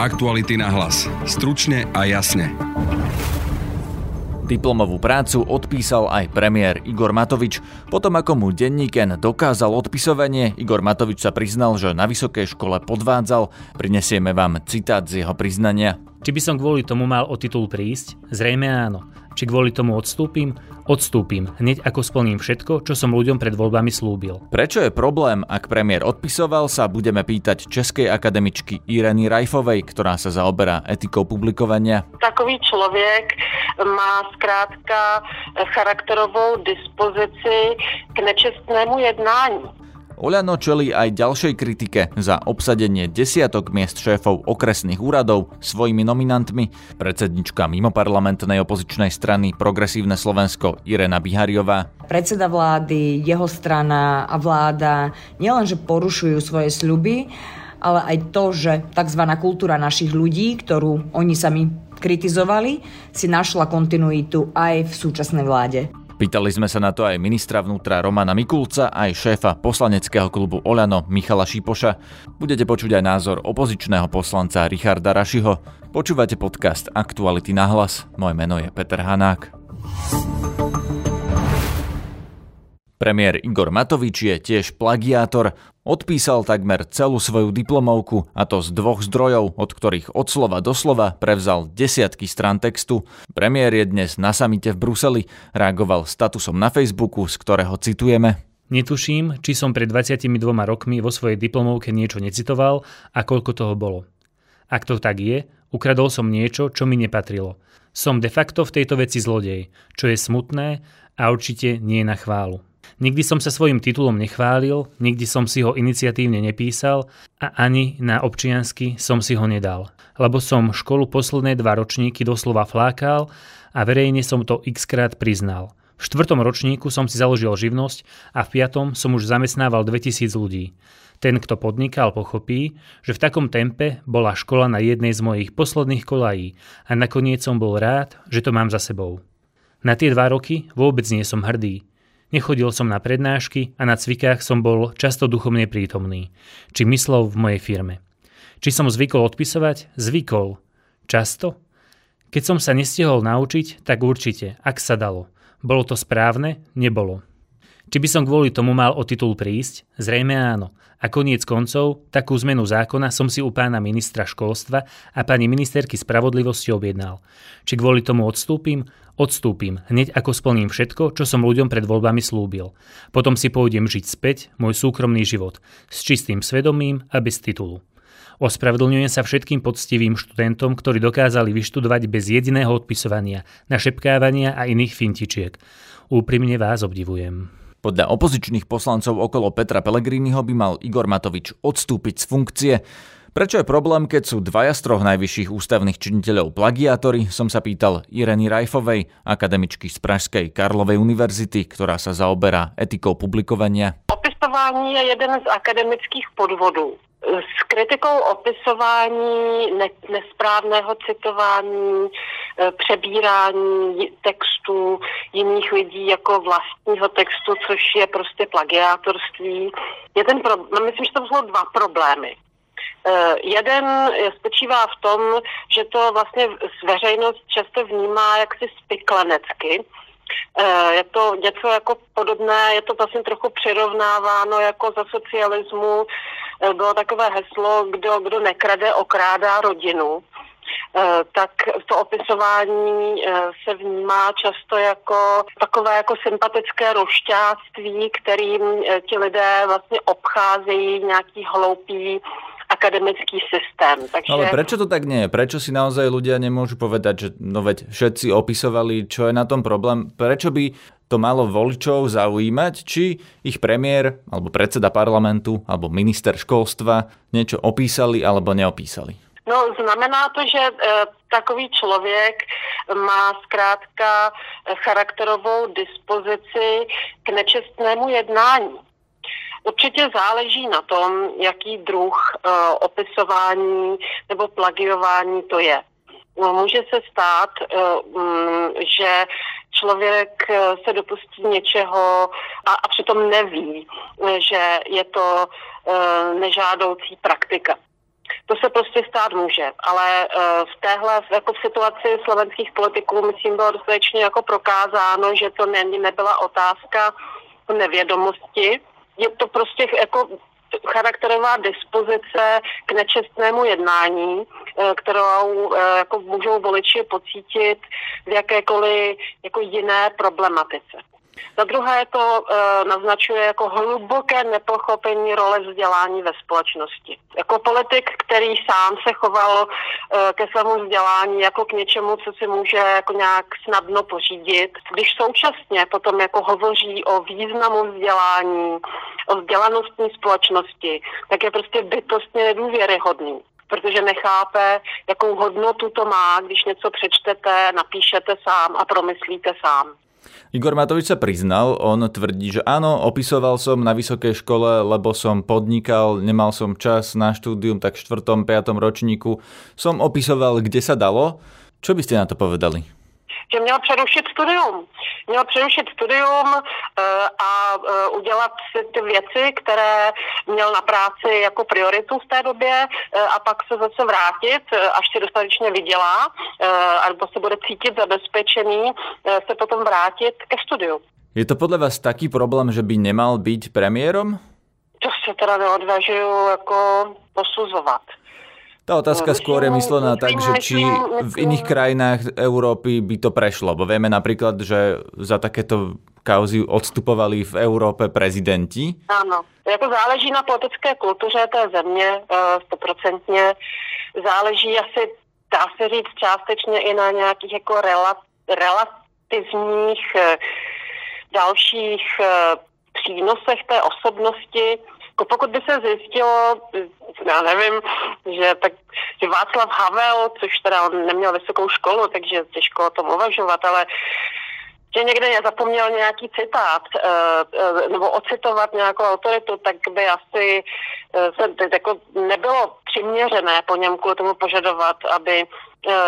Aktuality na hlas. Stručne a jasne. Diplomovú prácu odpísal aj premiér Igor Matovič. Potom ako mu denníken dokázal odpisovanie, Igor Matovič sa priznal, že na vysokej škole podvádzal. Prinesieme vám citát z jeho priznania. Či by som kvôli tomu mal o titul prísť? Zrejme áno. Či kvôli tomu odstúpim? Odstúpim, hneď ako splním všetko, čo som ľuďom pred voľbami slúbil. Prečo je problém, ak premiér odpisoval, sa budeme pýtať českej akademičky Ireny Rajfovej, ktorá sa zaoberá etikou publikovania. Takový člověk má zkrátka charakterovou dispozici k nečestnému jednání. Oľano čelí aj ďalšej kritike za obsadenie desiatok miest šéfov okresných úradov svojimi nominantmi. Predsednička mimoparlamentnej opozičnej strany Progresívne Slovensko Irena Bihariová. Predseda vlády, jeho strana a vláda nielenže porušujú svoje sľuby, ale aj to, že tzv. kultúra našich ľudí, ktorú oni sami kritizovali, si našla kontinuitu aj v súčasnej vláde. Pýtali sme sa na to aj ministra vnútra Romana Mikulca, aj šéfa poslaneckého klubu Oľano Michala Šipoša. Budete počuť aj názor opozičného poslanca Richarda Rašiho. Počúvate podcast Aktuality na hlas. Moje meno je Peter Hanák. Premiér Igor Matovič je tiež plagiátor. Odpísal takmer celú svoju diplomovku, a to z dvoch zdrojov, od ktorých od slova do slova prevzal desiatky strán textu. Premiér je dnes na samite v Bruseli, reagoval statusom na Facebooku, z ktorého citujeme. Netuším, či som pred 22 rokmi vo svojej diplomovke niečo necitoval a koľko toho bolo. Ak to tak je, ukradol som niečo, čo mi nepatrilo. Som de facto v tejto veci zlodej, čo je smutné a určite nie na chválu. Nikdy som sa svojim titulom nechválil, nikdy som si ho iniciatívne nepísal a ani na občiansky som si ho nedal. Lebo som školu posledné dva ročníky doslova flákal a verejne som to x krát priznal. V štvrtom ročníku som si založil živnosť a v piatom som už zamestnával 2000 ľudí. Ten, kto podnikal, pochopí, že v takom tempe bola škola na jednej z mojich posledných kolají a nakoniec som bol rád, že to mám za sebou. Na tie dva roky vôbec nie som hrdý. Nechodil som na prednášky a na cvikách som bol často duchovne prítomný, či myslel v mojej firme. Či som zvykol odpisovať? Zvykol. Často? Keď som sa nestihol naučiť, tak určite, ak sa dalo. Bolo to správne? Nebolo. Či by som kvôli tomu mal o titul prísť? Zrejme áno. A koniec koncov, takú zmenu zákona som si u pána ministra školstva a pani ministerky spravodlivosti objednal. Či kvôli tomu odstúpim? Odstúpim, hneď ako splním všetko, čo som ľuďom pred voľbami slúbil. Potom si pôjdem žiť späť môj súkromný život, s čistým svedomím a bez titulu. Ospravedlňujem sa všetkým poctivým študentom, ktorí dokázali vyštudovať bez jediného odpisovania, našepkávania a iných fintičiek. Úprimne vás obdivujem. Podľa opozičných poslancov okolo Petra Pellegriniho by mal Igor Matovič odstúpiť z funkcie. Prečo je problém, keď sú dvaja z troch najvyšších ústavných činiteľov plagiátori, som sa pýtal Ireny Rajfovej, akademičky z Pražskej Karlovej univerzity, ktorá sa zaoberá etikou publikovania. Opisování je jeden z akademických podvodů. S kritikou opisování, ne, nesprávného citování, e, přebírání textů jiných lidí jako vlastního textu, což je prostě plagiátorství. Je ten pro, no myslím, že to jsou dva problémy. Uh, jeden spočívá v tom, že to vlastně veřejnost často vnímá jaksi spiklenecky. Uh, je to něco jako podobné, je to vlastně trochu přirovnáváno jako za socialismu Eh, bylo takové heslo, kdo, kdo nekrade, okrádá rodinu. Eh, tak to opisování se vnímá často jako takové jako sympatické rošťáctví, kterým ti lidé vlastně obcházejí nějaký hloupý akademický systém. Takže... Ale prečo to tak nie je? Prečo si naozaj ľudia nemôžu povedať, že no veď všetci opisovali, čo je na tom problém? Prečo by to malo voličov zaujímať, či ich premiér, alebo predseda parlamentu, alebo minister školstva niečo opísali alebo neopísali? No, znamená to, že e, takový člověk má zkrátka charakterovou dispozici k nečestnému jednání. Určitě záleží na tom, jaký druh uh, opisování nebo plagiování to je. No, může se stát, uh, um, že člověk uh, se dopustí něčeho a, a přitom neví, že je to nežádoucí praktika. To se prostě stát může, ale v téhle, jako v situaci slovenských politiků, myslím, bylo dostatečně jako prokázáno, že to ne, nebyla otázka nevědomosti. Je to prostě jako charakterová dispozice k nečestnému jednání, eh, kterou eh, jako můžou voliči pocítit v jakékoliv jako jiné problematice. Za druhé to e, naznačuje jako hluboké nepochopení role vzdělání ve společnosti. Jako politik, který sám se choval e, ke svému vzdělání jako k něčemu, co si může jako nějak snadno pořídit, když současně potom jako hovoří o významu vzdělání, o vzdělanostní společnosti, tak je prostě bytostně nedůvěryhodný protože nechápe, jakou hodnotu to má, když něco přečtete, napíšete sám a promyslíte sám. Igor Matovič sa priznal, on tvrdí, že áno, opisoval som na vysokej škole, lebo som podnikal, nemal som čas na štúdium, tak v 4. 5. ročníku som opisoval, kde sa dalo. Čo by ste na to povedali? Že měl přerušit studium. Měl přerušit studium uh, a uh, udělat ty věci, které měl na práci jako prioritu v té době uh, a pak se zase vrátit, až si dostatečně vydělá, alebo se bude cítit zabezpečený, se potom vrátit ke studiu. Je to podle vás taký problém, že by nemal být premiérom? To se teda neodvažuju jako posuzovat. Tá otázka skôr je myslená tak, že či v iných krajinách Európy by to prešlo, bo vieme napríklad, že za takéto kauzy odstupovali v Európe prezidenti. Áno, jako záleží na politické kultuře té země, eh, stoprocentně. Záleží asi, dá se říct, částečně i na nějakých jako relativních eh, dalších eh, přínosech té osobnosti pokud by se zjistilo, já nevím, že, tak, že Václav Havel, což teda on neměl vysokou školu, takže těžko o tom uvažovat, ale že někde zapomněl nějaký citát uh, uh, nebo ocitovat nějakou autoritu, tak by asi uh, se jako nebylo přiměřené po něm kvůli tomu požadovat, aby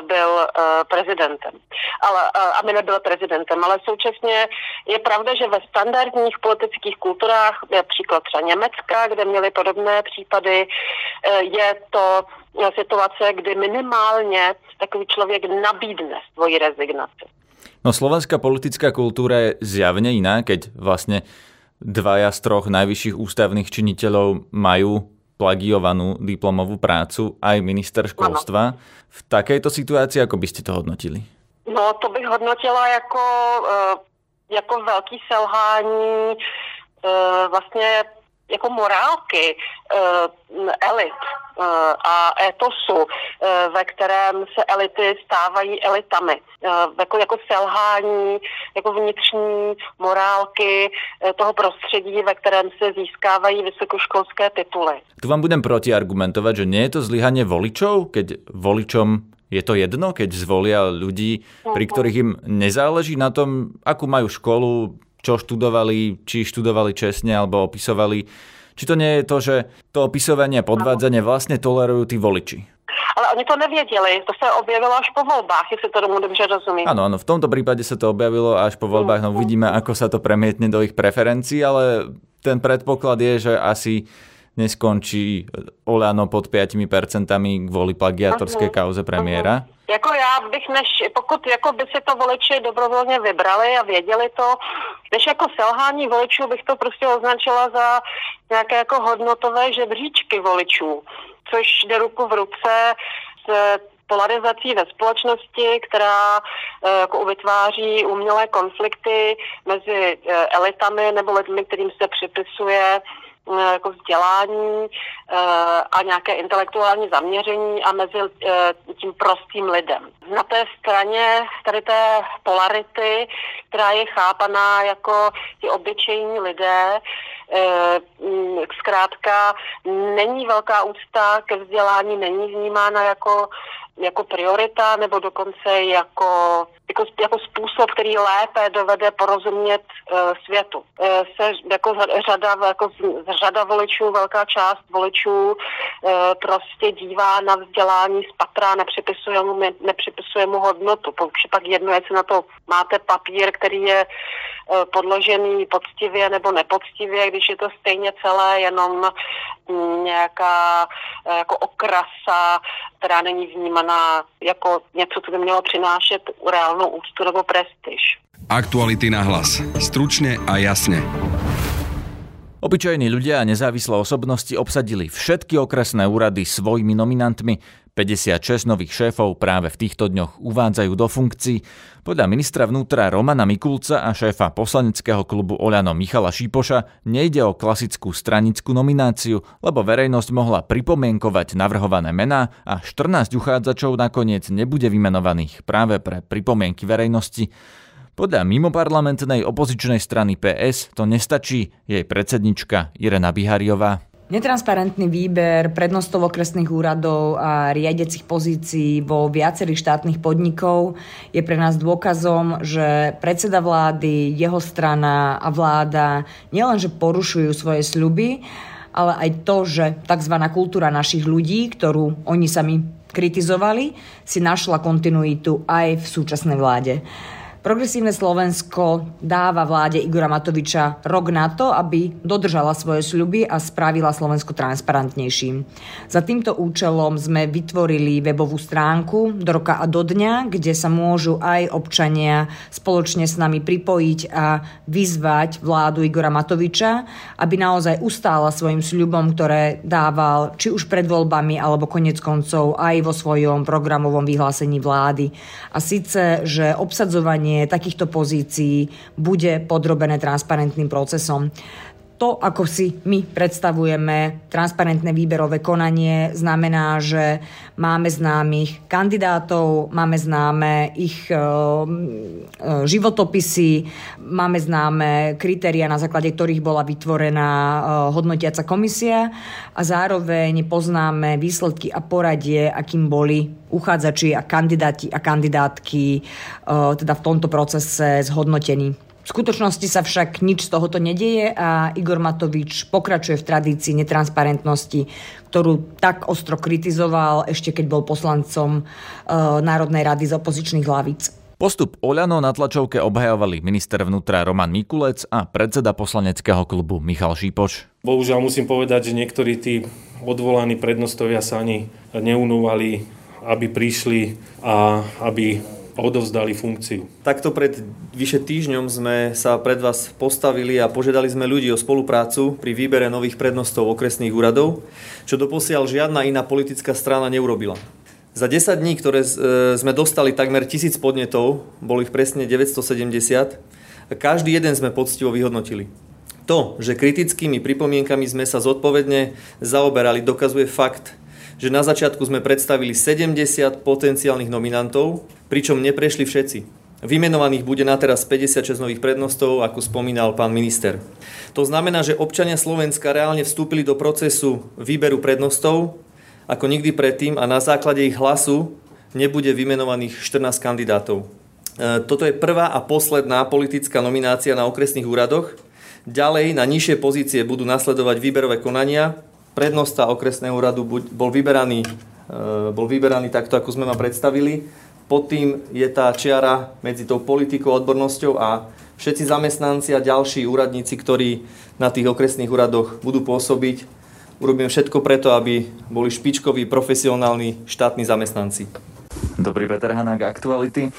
byl prezidentem. Ale, aby nebyl prezidentem. Ale současně je pravda, že ve standardních politických kulturách, příklad třeba Německa, kde měli podobné případy, je to situace, kdy minimálně takový člověk nabídne svoji rezignaci. No slovenská politická kultúra je zjavne iná, keď vlastne dvaja z troch najvyšších ústavných činiteľov majú plagiovanú diplomovú prácu, aj minister školstva. Ano. V takejto situácii, ako by ste to hodnotili? No, to bych hodnotila jako, eh, jako velký selhání eh, vlastně jako morálky uh, elit uh, a etosu, uh, ve kterém se elity stávají elitami. Uh, jako, jako selhání jako vnitřní morálky uh, toho prostředí, ve kterém se získávají vysokoškolské tituly. Tu vám budem protiargumentovať, že nie je to zlyhanie voličov, keď voličom je to jedno, keď zvolia ľudí, pri mhm. ktorých im nezáleží na tom, akú majú školu, čo študovali, či študovali čestne alebo opisovali. Či to nie je to, že to opisovanie a podvádzanie vlastne tolerujú tí voliči? Ale oni to nevěděli, to se objevilo až po voľbách, jestli to tomu dobře rozumím. Áno, áno, v tomto prípade sa to objavilo až po voľbách, no uvidíme, ako sa to premietne do ich preferencií, ale ten predpoklad je, že asi neskončí Olano pod 5% kvôli plagiatorskej kauze premiéra. Jako já bych, než, pokud jako by si to voliči dobrovolně vybrali a věděli to, než jako selhání voličů bych to prostě označila za nějaké jako hodnotové žebříčky voličů, což jde ruku v ruce s polarizací ve společnosti, která e, jako vytváří umělé konflikty mezi e, elitami nebo lidmi, kterým se připisuje jako vzdělání eh, a nějaké intelektuální zaměření a mezi eh, tím prostým lidem. Na té straně tady té polarity, která je chápaná jako ti obyčejní lidé, mm, zkrátka není velká úcta ke vzdělání, není vnímána jako jako priorita nebo dokonce jako, jako, jako způsob, který lépe dovede porozumět uh, světu. Uh, se jako řada, jako řada voličů, velká část voličů uh, prostě dívá na vzdělání z patra, nepřipisuje mu, nepřipisuje mu hodnotu. Pak jedno, jestli na to máte papír, který je uh, podložený poctivě nebo nepoctivě, když je to stejně celé jenom mm, nějaká jako okrasa, která není vnímaná jako něco, co by mělo přinášet reálnou úctu nebo prestiž. Aktuality na hlas. Stručne a jasne. Obyčajní ľudia a nezávislé osobnosti obsadili všetky okresné úrady svojimi nominantmi. 56 nových šéfov práve v týchto dňoch uvádzajú do funkcií. Podľa ministra vnútra Romana Mikulca a šéfa poslaneckého klubu Oľano Michala Šípoša nejde o klasickú stranickú nomináciu, lebo verejnosť mohla pripomienkovať navrhované mená a 14 uchádzačov nakoniec nebude vymenovaných práve pre pripomienky verejnosti. Podľa mimoparlamentnej opozičnej strany PS to nestačí, jej predsednička Irena Bihariová. Netransparentný výber prednostov okresných úradov a riadecich pozícií vo viacerých štátnych podnikov je pre nás dôkazom, že predseda vlády, jeho strana a vláda nielenže porušujú svoje sľuby, ale aj to, že tzv. kultúra našich ľudí, ktorú oni sami kritizovali, si našla kontinuitu aj v súčasnej vláde. Progresívne Slovensko dáva vláde Igora Matoviča rok na to, aby dodržala svoje sľuby a spravila Slovensko transparentnejším. Za týmto účelom sme vytvorili webovú stránku do roka a do dňa, kde sa môžu aj občania spoločne s nami pripojiť a vyzvať vládu Igora Matoviča, aby naozaj ustála svojim sľubom, ktoré dával či už pred voľbami alebo konec koncov aj vo svojom programovom vyhlásení vlády. A síce, že obsadzovanie takýchto pozícií bude podrobené transparentným procesom to, ako si my predstavujeme transparentné výberové konanie, znamená, že máme známych kandidátov, máme známe ich e, e, životopisy, máme známe kritéria, na základe ktorých bola vytvorená e, hodnotiaca komisia a zároveň poznáme výsledky a poradie, akým boli uchádzači a kandidáti a kandidátky teda v tomto procese zhodnotení. V skutočnosti sa však nič z tohoto nedieje a Igor Matovič pokračuje v tradícii netransparentnosti, ktorú tak ostro kritizoval ešte keď bol poslancom e, Národnej rady z opozičných hlavíc. Postup Oľano na tlačovke obhajovali minister vnútra Roman Mikulec a predseda poslaneckého klubu Michal Šípoš. Bohužiaľ musím povedať, že niektorí tí odvolaní prednostovia sa ani neunúvali, aby prišli a aby odovzdali funkciu. Takto pred vyše týždňom sme sa pred vás postavili a požiadali sme ľudí o spoluprácu pri výbere nových prednostov okresných úradov, čo doposiaľ žiadna iná politická strana neurobila. Za 10 dní, ktoré e, sme dostali takmer tisíc podnetov, bolo ich presne 970, a každý jeden sme poctivo vyhodnotili. To, že kritickými pripomienkami sme sa zodpovedne zaoberali, dokazuje fakt, že na začiatku sme predstavili 70 potenciálnych nominantov, pričom neprešli všetci. Vymenovaných bude na teraz 56 nových prednostov, ako spomínal pán minister. To znamená, že občania Slovenska reálne vstúpili do procesu výberu prednostov ako nikdy predtým a na základe ich hlasu nebude vymenovaných 14 kandidátov. E, toto je prvá a posledná politická nominácia na okresných úradoch. Ďalej na nižšie pozície budú nasledovať výberové konania prednosta okresného úradu bol vyberaný, e, bol vyberaný takto, ako sme vám predstavili. Pod tým je tá čiara medzi tou politikou a odbornosťou a všetci zamestnanci a ďalší úradníci, ktorí na tých okresných úradoch budú pôsobiť, urobím všetko preto, aby boli špičkoví, profesionálni štátni zamestnanci. Dobrý Peter Hanák, aktuality.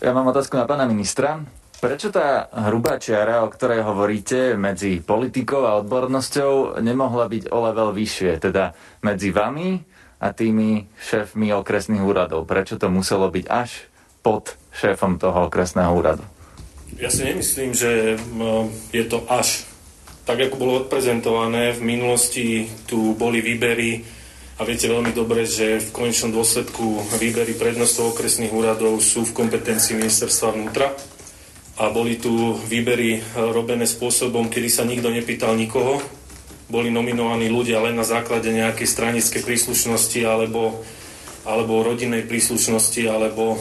Ja mám otázku na pána ministra. Prečo tá hrubá čiara, o ktorej hovoríte, medzi politikou a odbornosťou nemohla byť o level vyššie, teda medzi vami a tými šéfmi okresných úradov? Prečo to muselo byť až pod šéfom toho okresného úradu? Ja si nemyslím, že je to až tak, ako bolo odprezentované. V minulosti tu boli výbery a viete veľmi dobre, že v konečnom dôsledku výbery prednostov okresných úradov sú v kompetencii ministerstva vnútra a boli tu výbery e, robené spôsobom, kedy sa nikto nepýtal nikoho. Boli nominovaní ľudia len na základe nejakej stranickej príslušnosti alebo alebo rodinnej príslušnosti, alebo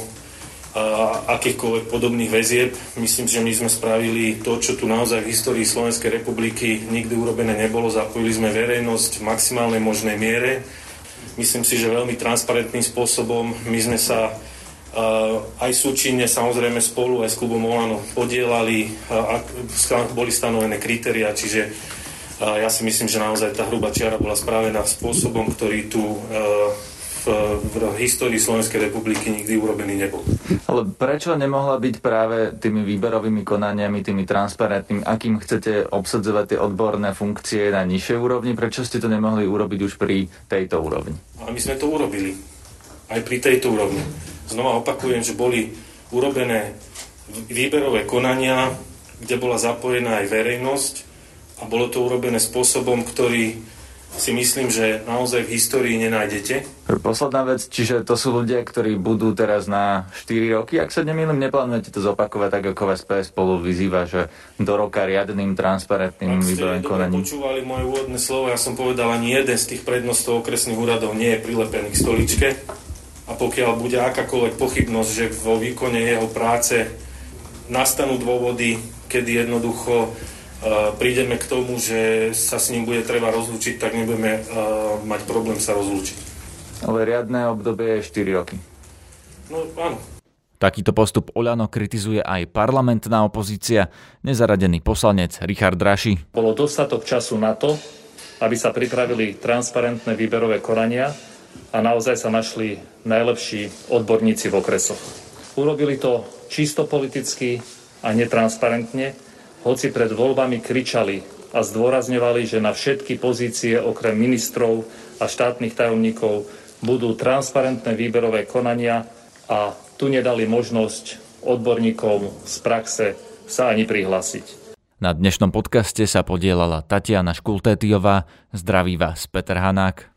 akýchkoľvek podobných väzieb. Myslím, že my sme spravili to, čo tu naozaj v histórii Slovenskej republiky nikdy urobené nebolo. Zapojili sme verejnosť v maximálnej možnej miere. Myslím si, že veľmi transparentným spôsobom my sme sa aj súčinne samozrejme spolu aj s klubom Olano podielali, a boli stanovené kritéria, čiže ja si myslím, že naozaj tá hrubá čiara bola spravená spôsobom, ktorý tu v, v histórii Slovenskej republiky nikdy urobený nebol. Ale prečo nemohla byť práve tými výberovými konaniami, tými transparentnými, akým chcete obsadzovať tie odborné funkcie na nižšej úrovni, prečo ste to nemohli urobiť už pri tejto úrovni? A my sme to urobili. Aj pri tejto úrovni. Znova opakujem, že boli urobené výberové konania, kde bola zapojená aj verejnosť a bolo to urobené spôsobom, ktorý si myslím, že naozaj v histórii nenájdete. Posledná vec, čiže to sú ľudia, ktorí budú teraz na 4 roky, ak sa nemýlim, neplánujete to zopakovať tak, ako vás PS spolu vyzýva, že do roka riadným, transparentným výberovým konaním. Ak ste počúvali moje úvodné slovo, ja som povedal, ani jeden z tých prednostov okresných úradov nie je prilepený k stoličke a pokiaľ bude akákoľvek pochybnosť, že vo výkone jeho práce nastanú dôvody, kedy jednoducho prídeme k tomu, že sa s ním bude treba rozlúčiť, tak nebudeme mať problém sa rozlúčiť. Ale riadne obdobie je 4 roky. No áno. Takýto postup Oľano kritizuje aj parlamentná opozícia, nezaradený poslanec Richard Draši. Bolo dostatok času na to, aby sa pripravili transparentné výberové konania a naozaj sa našli najlepší odborníci v okresoch. Urobili to čisto politicky a netransparentne, hoci pred voľbami kričali a zdôrazňovali, že na všetky pozície okrem ministrov a štátnych tajomníkov budú transparentné výberové konania a tu nedali možnosť odborníkom z praxe sa ani prihlásiť. Na dnešnom podcaste sa podielala Tatiana Škultétiová. Zdraví vás Peter Hanák.